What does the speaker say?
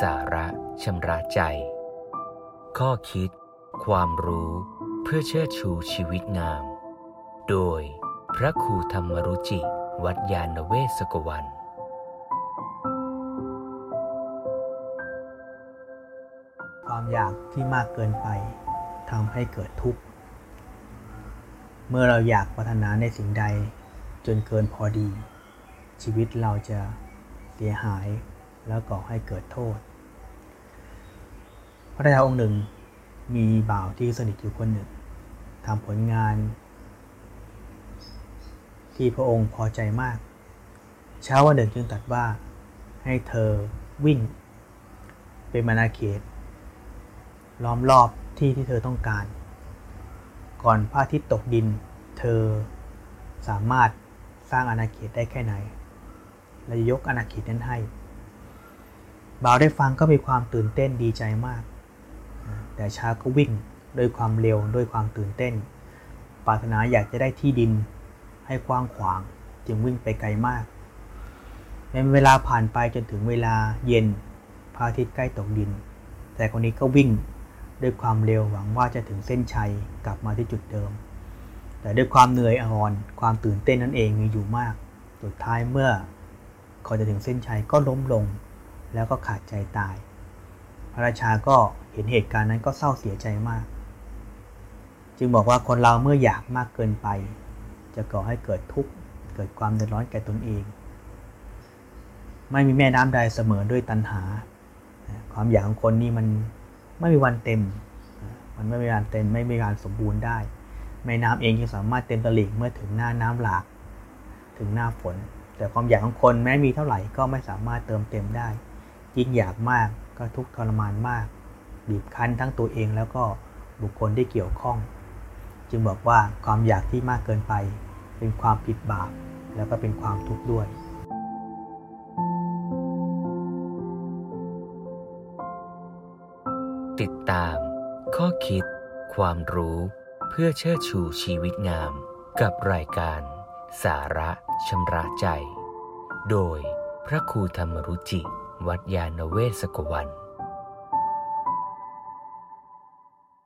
สาระชำระใจ ข้อคิด ความรู้เพื่อเชิดชูชีวิตงาม โดยพระครูธรรมรุจิ วัดยาณเวศกวันความอยากที่มากเกินไปทำให้เกิดทุกข์ เมื่อเราอยากปรารถนาในสิ่งใดจนเกินพอดี ชีวิตเราจะเสียหายแล้วก่อให้เกิดโทษ พระราชาองค์หนึ่งมีบ่าวที่สนิทอยู่คนหนึ่งทำผลงาน ที่พระองค์พอใจมาก เช้าวันหนึ่งจึงตรัสว่าให้เธอวิ่ง เป็นมานาเขต ล้อมรอบที่ที่เธอต้องการ ก่อนพระอาทิตย์ตกดิน เธอสามารถสร้างอาณาเขตได้แค่ไหน และยกอาณาเขตนั้นให้บ่าวได้ฟังก็มีความตื่นเต้นดีใจมาก แต่ชาก็วิ่งด้วยความเร็วด้วยความตื่นเต้น ปรารถนาอยากจะได้ที่ดิน ให้กว้างขวางจึงวิ่งไปไกลมากในเวลาผ่านไปจนถึงเวลาเย็นพระอาทิตย์ใกล้ตกดิน แต่คนนี้ก็วิ่งด้วยความเร็วหวังว่าจะถึงเส้นชัยกลับมาที่จุดเดิม แต่ด้วยความเหนื่อยอ่อน ความตื่นเต้นนั่นเองมีอยู่มาก สุดท้ายเมื่อเขาจะถึงเส้นชัยก็ล้มลง แล้วก็ขาดใจตาย พระราชาก็เห็นเหตุการณ์นั้นก็เศร้าเสียใจมาก จึงบอกว่าคนเราเมื่ออยากมากเกินไป จะก่อให้เกิดทุกข์เกิดความเดือดร้อนแก่ตนเอง ไม่มีแม่น้ำใดเสมอด้วยตัณหา ความอยากของคนนี่มันไม่มีวันเต็ม มันไม่มีวันเต็มไม่มีวันสมบูรณ์ได้แม่น้ำเองยังสามารถเต็มตลิ่งเมื่อถึงหน้าน้ำหลาก ถึงหน้าฝน แต่ความอยากของคนแม้มีเท่าไหร่ก็ไม่สามารถเติมเต็มได้ ยิ่งอยากมาก ก็ทุกทรมานมาก บีบคั้นทั้งตัวเองแล้วก็บุคคลที่เกี่ยวข้อง จึงบอกว่าความอยากที่มากเกินไป เป็นความผิดบาปแล้วก็เป็นความทุกข์ด้วย ติดตาม ข้อคิด ความรู้ เพื่อเชิดชูชีวิตงาม กับรายการ สาระชำระใจ โดยพระครูธรรมรุจิ วัดยาณเวศกวัน